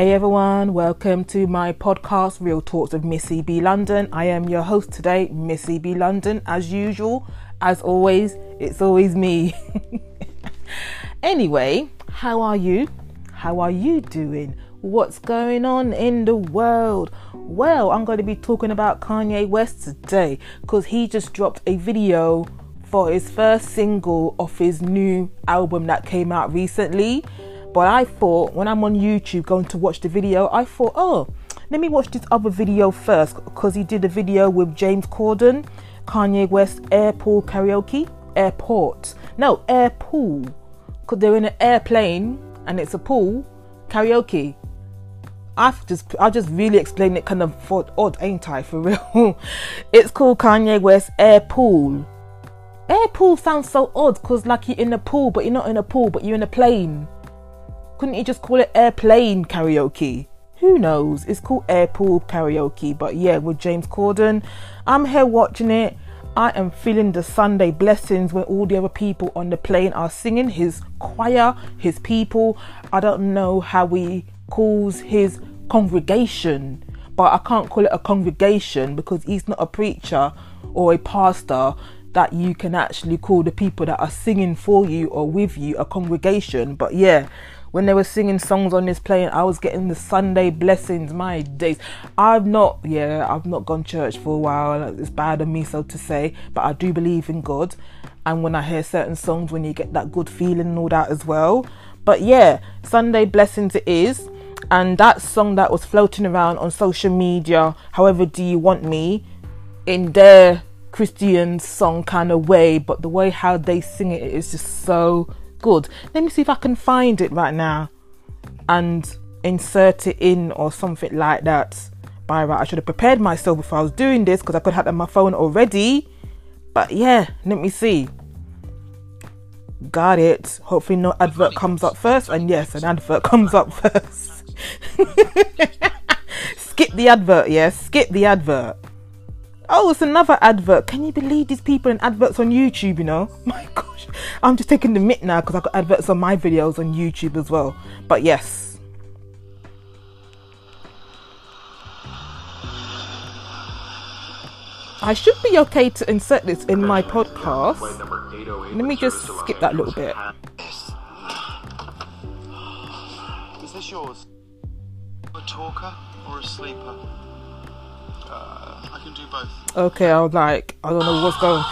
Hey everyone, welcome to my podcast, Real Talks with Missy B London. I am your host today, Missy B London, as usual. As always, it's always me. anyway, how are you? How are you doing? What's going on in the world? Well, I'm going to be talking about Kanye West today because he just dropped a video for his first single off his new album that came out recently. But I thought when I'm on YouTube going to watch the video, I thought, oh, let me watch this other video first because he did a video with James Corden, Kanye West airport karaoke. Airport. No, air pool. Because they're in an airplane and it's a pool karaoke. I've just I just really explained it kind of odd, ain't I? For real. it's called Kanye West Air Pool. Air pool sounds so odd because like you're in a pool, but you're not in a pool, but you're in a plane. Couldn't you just call it airplane karaoke? Who knows? It's called air pool karaoke. But yeah, with James Corden, I'm here watching it. I am feeling the Sunday blessings when all the other people on the plane are singing his choir, his people. I don't know how he calls his congregation, but I can't call it a congregation because he's not a preacher or a pastor that you can actually call the people that are singing for you or with you a congregation. But yeah, when they were singing songs on this plane, I was getting the Sunday blessings. My days, I've not, yeah, I've not gone church for a while. It's bad of me, so to say, but I do believe in God. And when I hear certain songs, when you get that good feeling and all that as well. But yeah, Sunday blessings it is. And that song that was floating around on social media, however do you want me, in their Christian song kind of way, but the way how they sing it is just so good. Let me see if I can find it right now and insert it in or something like that. By right, I should have prepared myself before I was doing this because I could have had my phone already. But yeah, let me see. Got it. Hopefully, no advert comes up first. And yes, an advert comes up first. skip the advert, yes. Skip the advert. Oh, it's another advert. Can you believe these people in adverts on YouTube, you know? My gosh. I'm just taking the mitt now because I've got adverts on my videos on YouTube as well. But yes. I should be okay to insert this in my podcast. Let me just skip that little bit. Is this yours? A talker or a sleeper? Uh, I can do both. Okay, I was like, I don't know what's going.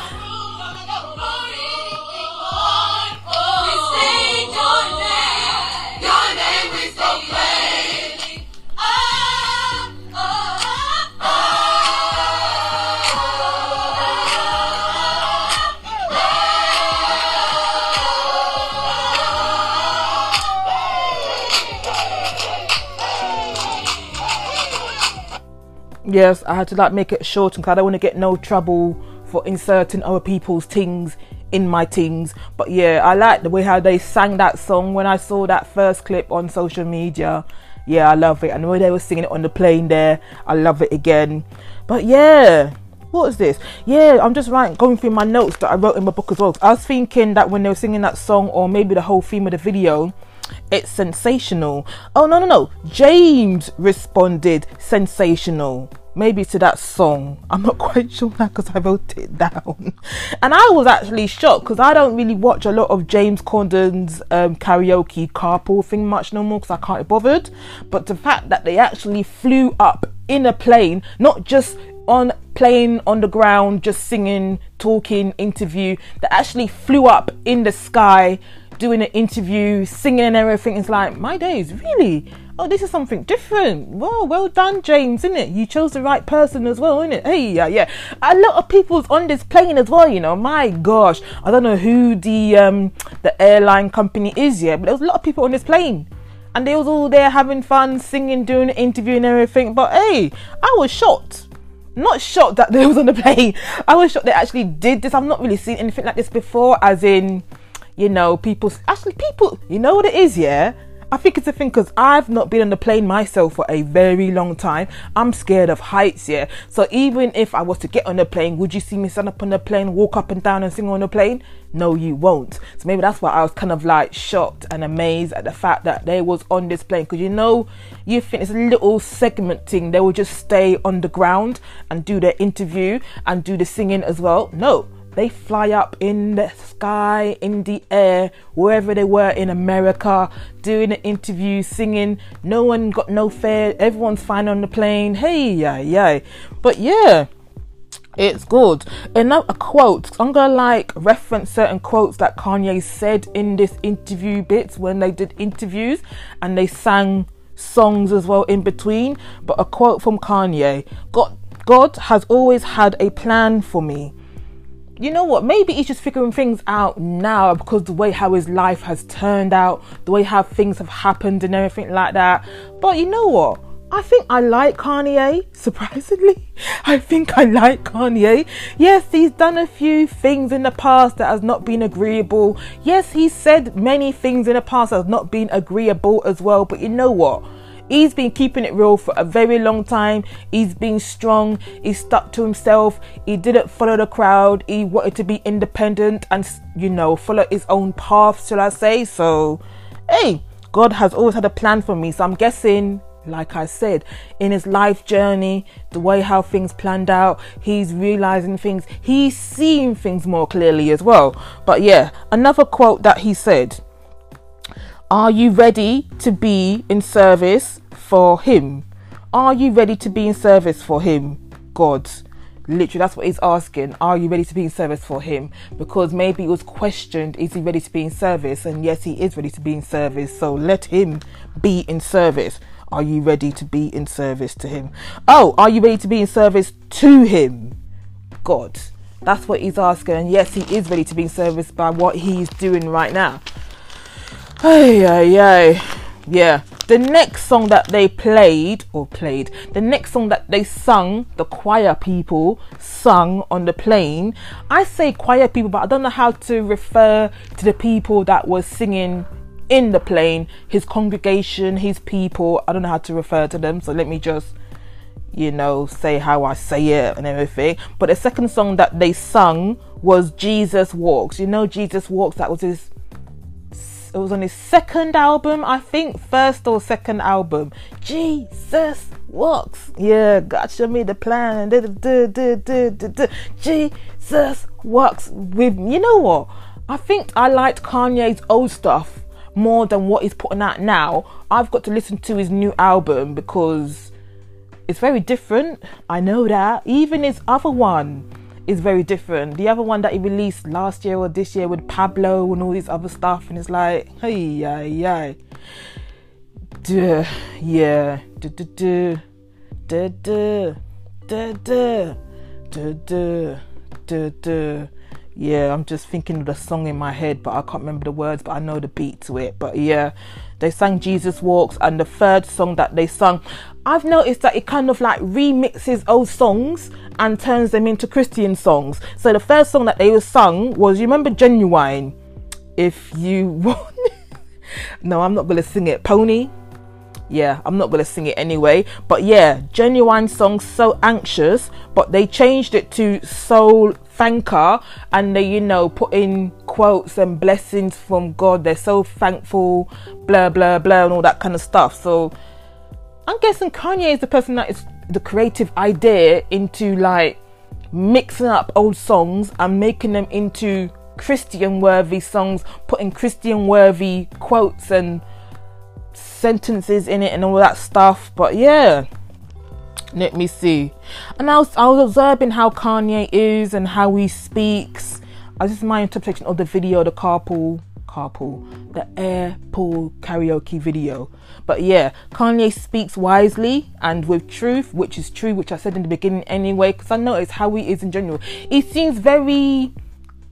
Yes, I had to like make it short because I don't want to get no trouble for inserting other people's things in my things. But yeah, I like the way how they sang that song when I saw that first clip on social media. Yeah, I love it. And the way they were singing it on the plane there, I love it again. But yeah, what is this? Yeah, I'm just writing, going through my notes that I wrote in my book as well. I was thinking that when they were singing that song, or maybe the whole theme of the video, it's sensational. Oh, no, no, no. James responded sensational. Maybe to that song. I'm not quite sure now because I wrote it down. And I was actually shocked because I don't really watch a lot of James Corden's um, karaoke carpool thing much no more because I can't be bothered. But the fact that they actually flew up in a plane, not just on playing on the ground, just singing, talking, interview, that actually flew up in the sky doing an interview, singing and everything. It's like, my days, really? Oh, this is something different. Well, well done, James, isn't it? You chose the right person as well, isn't it? Hey, yeah, yeah. A lot of people's on this plane as well, you know. My gosh, I don't know who the um the airline company is yet, but there was a lot of people on this plane. And they was all there having fun, singing, doing an interview and everything. But hey, I was shocked not shocked that they was on the plane. I was shocked they actually did this. I've not really seen anything like this before, as in you know, people actually people, you know what it is, yeah? I think it's a thing because I've not been on the plane myself for a very long time. I'm scared of heights, yeah. So even if I was to get on the plane, would you see me stand up on the plane, walk up and down and sing on the plane? No, you won't. So maybe that's why I was kind of like shocked and amazed at the fact that they was on this plane. Because you know, you think it's a little segment thing. They will just stay on the ground and do their interview and do the singing as well. No they fly up in the sky, in the air, wherever they were in America, doing an interview, singing. No one got no fare. Everyone's fine on the plane. Hey, yeah, yeah. But yeah, it's good. And a quote. I'm gonna like reference certain quotes that Kanye said in this interview bits when they did interviews and they sang songs as well in between. But a quote from Kanye God God has always had a plan for me you know what? Maybe he's just figuring things out now because the way how his life has turned out, the way how things have happened and everything like that. But you know what? I think I like Kanye, surprisingly. I think I like Kanye. Yes, he's done a few things in the past that has not been agreeable. Yes, he said many things in the past that has not been agreeable as well. But you know what? He's been keeping it real for a very long time. He's been strong. He stuck to himself. He didn't follow the crowd. He wanted to be independent and, you know, follow his own path, shall I say. So, hey, God has always had a plan for me. So I'm guessing, like I said, in his life journey, the way how things planned out, he's realizing things. He's seeing things more clearly as well. But yeah, another quote that he said are you ready to be in service for Him? Are you ready to be in service for Him? God. Literally, that's what he's asking. Are you ready to be in service for him? Because maybe it was questioned, is he ready to be in service? And yes, he is ready to be in service. So let him be in service. Are you ready to be in service to him? Oh, are you ready to be in service to him? God. That's what he's asking. And yes, he is ready to be in service by what he's doing right now. Hey, hey, hey. Yeah. The next song that they played or played, the next song that they sung, the choir people sung on the plane. I say choir people, but I don't know how to refer to the people that were singing in the plane, his congregation, his people. I don't know how to refer to them, so let me just you know, say how I say it and everything. But the second song that they sung was Jesus Walks. You know, Jesus Walks, that was his it was on his second album, I think, first or second album. Jesus walks. Yeah, God showed me the plan. Jesus walks with. You know what? I think I liked Kanye's old stuff more than what he's putting out now. I've got to listen to his new album because it's very different. I know that. Even his other one is very different. The other one that he released last year or this year with Pablo and all this other stuff, and it's like, hey, yeah, yeah, duh, yeah, duh, duh, duh, duh, duh, duh, duh, duh, duh, duh, duh. Yeah, I'm just thinking of the song in my head, but I can't remember the words, but I know the beat to it. But yeah, they sang Jesus Walks, and the third song that they sung, I've noticed that it kind of like remixes old songs and turns them into Christian songs. So the first song that they were sung was, you remember Ginuwine? If you want. no, I'm not going to sing it. Pony? Yeah, I'm not to sing it anyway. But yeah, Ginuwine song, So Anxious, but they changed it to Soul Thanker and they, you know, put in quotes and blessings from God. They're so thankful, blah, blah, blah, and all that kind of stuff. So I'm guessing Kanye is the person that is the creative idea into like mixing up old songs and making them into Christian worthy songs, putting Christian worthy quotes and sentences in it and all that stuff. But yeah, let me see. And I was, I was observing how Kanye is and how he speaks. I just my interpretation of the video, the carpool, carpool, the airpool karaoke video. But yeah, Kanye speaks wisely and with truth, which is true, which I said in the beginning anyway, because I notice how he is in general. He seems very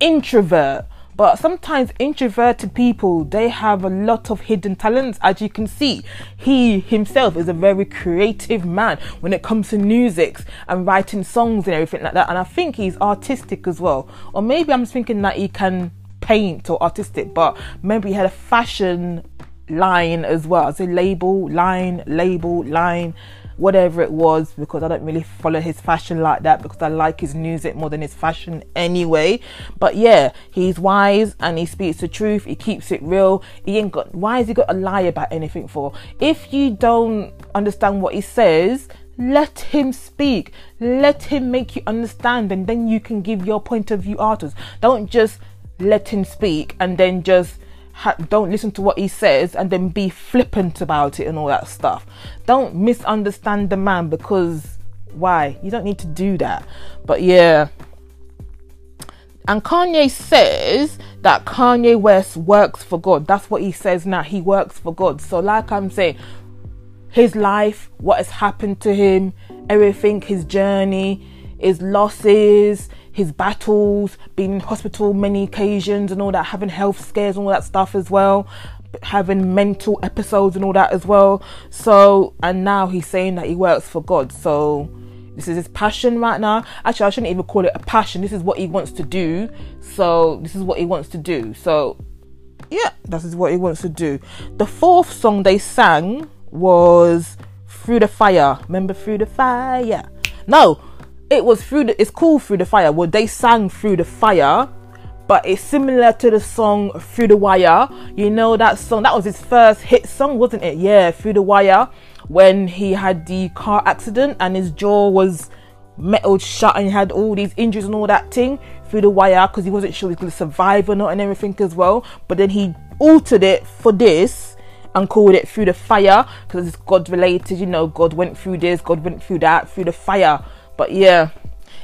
introvert but sometimes introverted people they have a lot of hidden talents. As you can see he himself is a very creative man when it comes to music and writing songs and everything like that. And i think he's artistic as well. Or maybe i'm thinking that he can paint or artistic but maybe he had a fashion line as well. Say label, line, label, line, whatever it was, because I don't really follow his fashion like that because I like his music more than his fashion anyway. But yeah, he's wise and he speaks the truth, he keeps it real. He ain't got why has he got to lie about anything for? If you don't understand what he says, let him speak. Let him make you understand, and then you can give your point of view artists. Don't just let him speak and then just ha- don't listen to what he says and then be flippant about it and all that stuff. Don't misunderstand the man because why? You don't need to do that. But yeah. And Kanye says that Kanye West works for God. That's what he says now. He works for God. So, like I'm saying, his life, what has happened to him, everything, his journey, his losses, his battles, being in hospital many occasions and all that, having health scares and all that stuff as well, having mental episodes and all that as well. So, and now he's saying that he works for God. So, this is his passion right now. Actually, I shouldn't even call it a passion. This is what he wants to do. So, this is what he wants to do. So, yeah, this is what he wants to do. The fourth song they sang was Through the Fire. Remember Through the Fire? No, it was through the it's called through the fire. Well they sang through the fire but it's similar to the song through the wire. You know that song? That was his first hit song wasn't it? Yeah through the wire when he had the car accident and his jaw was metal shut and he had all these injuries and all that thing through the wire because he wasn't sure he was going to survive or not and everything as well. But then he altered it for this and called it through the fire because it's god related you know god went through this god went through that through the fire but yeah,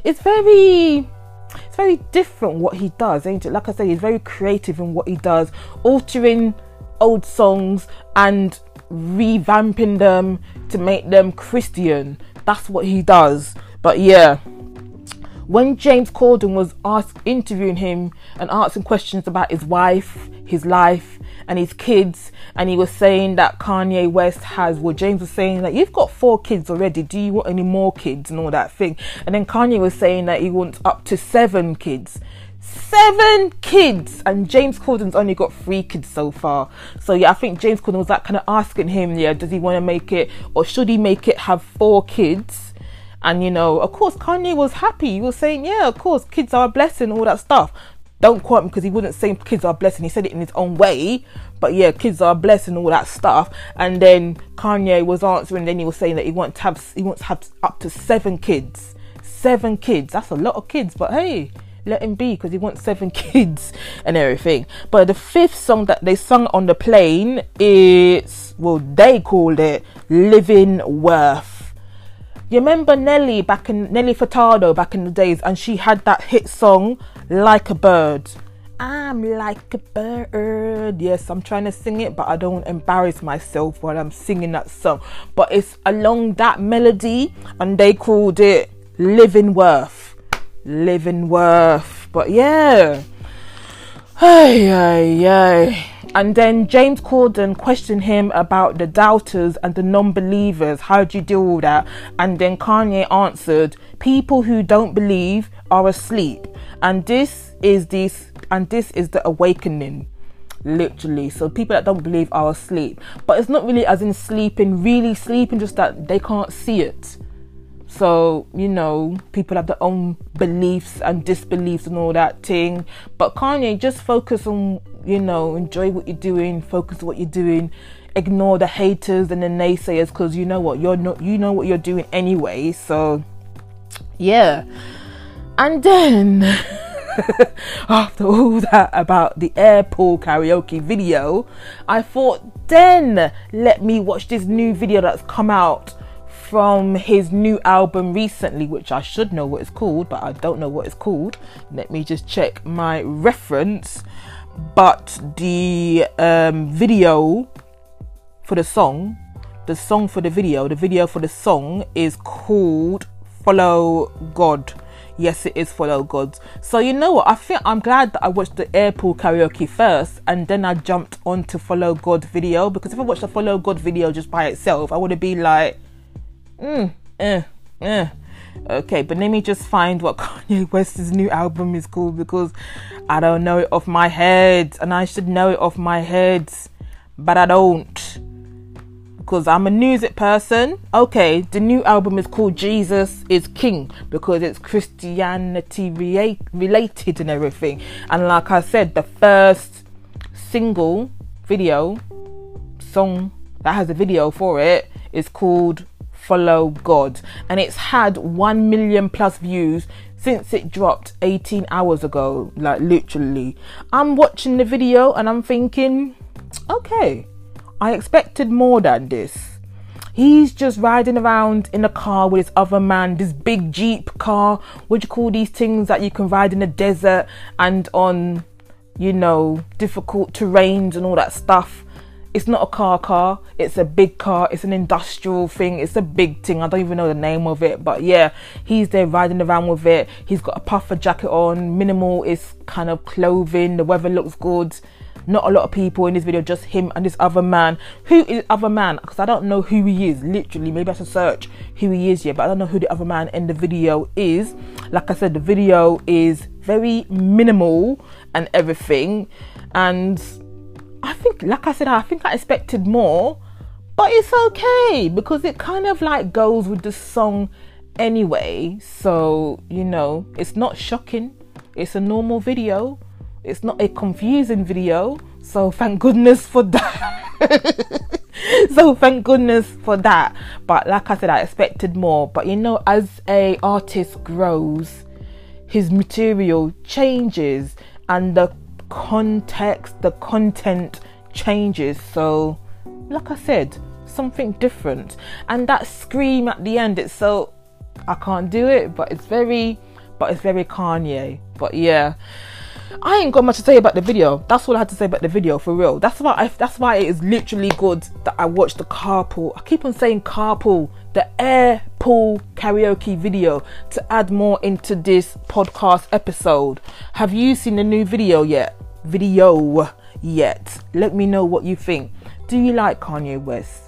it's very it's very different what he does, ain't it? Like I said, he's very creative in what he does, altering old songs and revamping them to make them Christian. That's what he does. But yeah, when James Corden was asked interviewing him and asking questions about his wife, his life, and his kids, and he was saying that Kanye West has. Well, James was saying that you've got four kids already. Do you want any more kids and all that thing? And then Kanye was saying that he wants up to seven kids. Seven kids, and James Corden's only got three kids so far. So yeah, I think James Corden was like kind of asking him, yeah, does he want to make it, or should he make it have four kids? And you know, of course, Kanye was happy. He was saying, yeah, of course, kids are a blessing, all that stuff. Don't quote him because he wouldn't say kids are a blessing. He said it in his own way. But yeah, kids are a blessing, all that stuff. And then Kanye was answering. Then he was saying that he wants to have he wants to have up to seven kids. Seven kids. That's a lot of kids. But hey, let him be because he wants seven kids and everything. But the fifth song that they sung on the plane is well, they called it "Living Worth." You remember Nelly back in Nelly Furtado back in the days, and she had that hit song like a bird. I'm like a bird. Yes, I'm trying to sing it, but I don't embarrass myself while I'm singing that song. But it's along that melody, and they called it Living Worth. Living Worth. But yeah. Hey, hey, hey. And then James Corden questioned him about the doubters and the non believers. How do you deal with that? And then Kanye answered, People who don't believe are asleep. And this is this and this is the awakening. Literally. So people that don't believe are asleep. But it's not really as in sleeping, really sleeping, just that they can't see it. So, you know, people have their own beliefs and disbeliefs and all that thing. But Kanye, just focus on, you know, enjoy what you're doing, focus on what you're doing, ignore the haters and the naysayers because you know what, you're not you know what you're doing anyway. So yeah. And then after all that about the airport karaoke video, I thought then let me watch this new video that's come out from his new album recently, which I should know what it's called, but I don't know what it's called. Let me just check my reference. But the um, video for the song, the song for the video, the video for the song is called Follow God. Yes, it is Follow God. So you know what? I think I'm glad that I watched the airport karaoke first and then I jumped on to Follow God video because if I watched the Follow God video just by itself, I would have been like Mm, eh, eh. Okay, but let me just find what Kanye West's new album is called because I don't know it off my head and I should know it off my head. but I don't because I'm a music person. Okay, the new album is called Jesus is King because it's Christianity related and everything. And like I said, the first single video song that has a video for it is called Follow God and it's had 1 million plus views since it dropped 18 hours ago like literally i'm watching the video and i'm thinking okay I expected more than this. He's just riding around in a car with his other man, this big Jeep car. What do you call these things that you can ride in the desert and on, you know, difficult terrains and all that stuff? It's not a car car, it's a big car, it's an industrial thing, it's a big thing. I don't even know the name of it, but yeah, he's there riding around with it. He's got a puffer jacket on, minimal is kind of clothing, the weather looks good not a lot of people in this video, just him and this other man. Who is other man? Because I don't know who he is. Literally, maybe I should search who he is here, but I don't know who the other man in the video is. Like I said, the video is very minimal and everything, and I think, like I said, I think I expected more, but it's okay because it kind of like goes with the song anyway. So you know, it's not shocking. It's a normal video it's not a confusing video, so thank goodness for that. so thank goodness for that. But like I said, I expected more. But you know, as a artist grows, his material changes and the context, the content changes. So, like I said, something different. And that scream at the end, it's so I can't do it, but it's very, but it's very Kanye. But yeah. I ain't got much to say about the video. That's all I had to say about the video for real. That's why I, that's why it is literally good that I watched the carpool. I keep on saying carpool, the air pool karaoke video to add more into this podcast episode. Have you seen the new video yet? Video yet? Let me know what you think. Do you like Kanye West?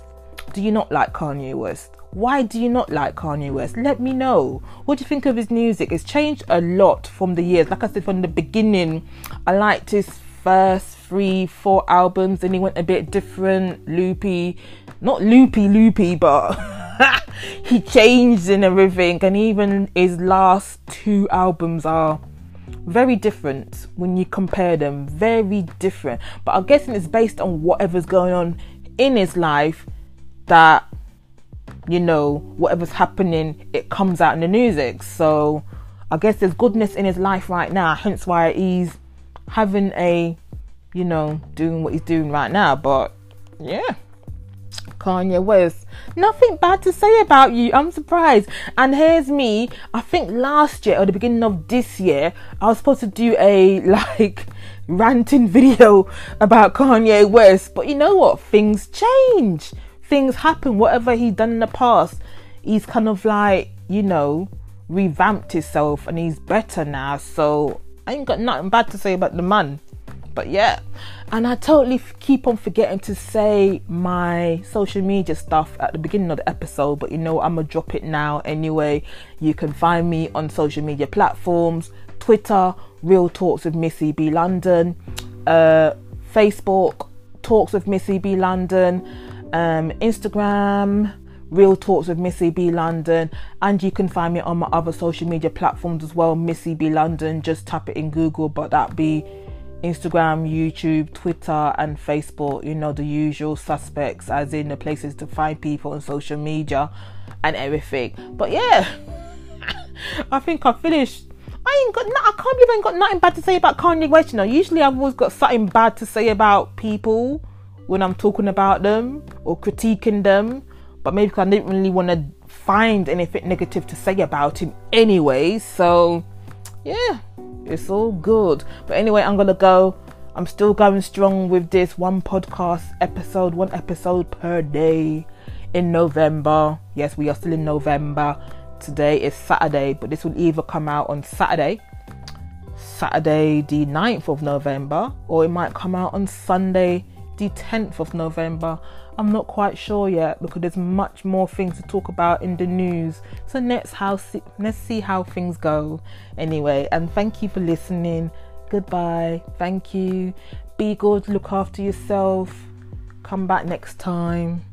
Do you not like Kanye West? Why do you not like Kanye West? Let me know. What do you think of his music? It's changed a lot from the years. Like I said from the beginning, I liked his first three, four albums, then he went a bit different, loopy. Not loopy, loopy, but he changed and everything. And even his last two albums are very different when you compare them. Very different. But I'm guessing it's based on whatever's going on in his life that you know, whatever's happening, it comes out in the music. So I guess there's goodness in his life right now, hence why he's having a, you know, doing what he's doing right now. But yeah. Kanye West. Nothing bad to say about you. I'm surprised. And here's me. I think last year or the beginning of this year, I was supposed to do a like ranting video about Kanye West. But you know what? Things change things happen, whatever he's done in the past, he's kind of like, you know, revamped himself and he's better now. So I ain't got nothing bad to say about the man. But yeah, and I totally keep on forgetting to say my social media stuff at the beginning of the episode, but you know, I'm gonna drop it now anyway. You can find me on social media platforms Twitter, Real Talks with Missy B London, uh, Facebook, Talks with Missy B London um, Instagram, Real Talks with Missy B London, and you can find me on my other social media platforms as well, Missy B London. Just tap it in Google, but that be Instagram, YouTube, Twitter, and Facebook. You know the usual suspects, as in the places to find people on social media and everything. But yeah, I think I finished. I ain't got. I can't believe I ain't got nothing bad to say about Kanye West. You know, usually I've always got something bad to say about people when I'm talking about them or critiquing them, but maybe because I didn't really want to find anything negative to say about him anyway. So, yeah, it's all good. But anyway, I'm gonna go. I'm still going strong with this one podcast episode, one episode per day in November. Yes, we are still in November. Today is Saturday, but this will either come out on Saturday, Saturday the 9th of November, or it might come out on Sunday the 10th of November. I'm not quite sure yet because there's much more things to talk about in the news. So let's how let's see how things go. Anyway, and thank you for listening. Goodbye. Thank you. Be good. Look after yourself. Come back next time.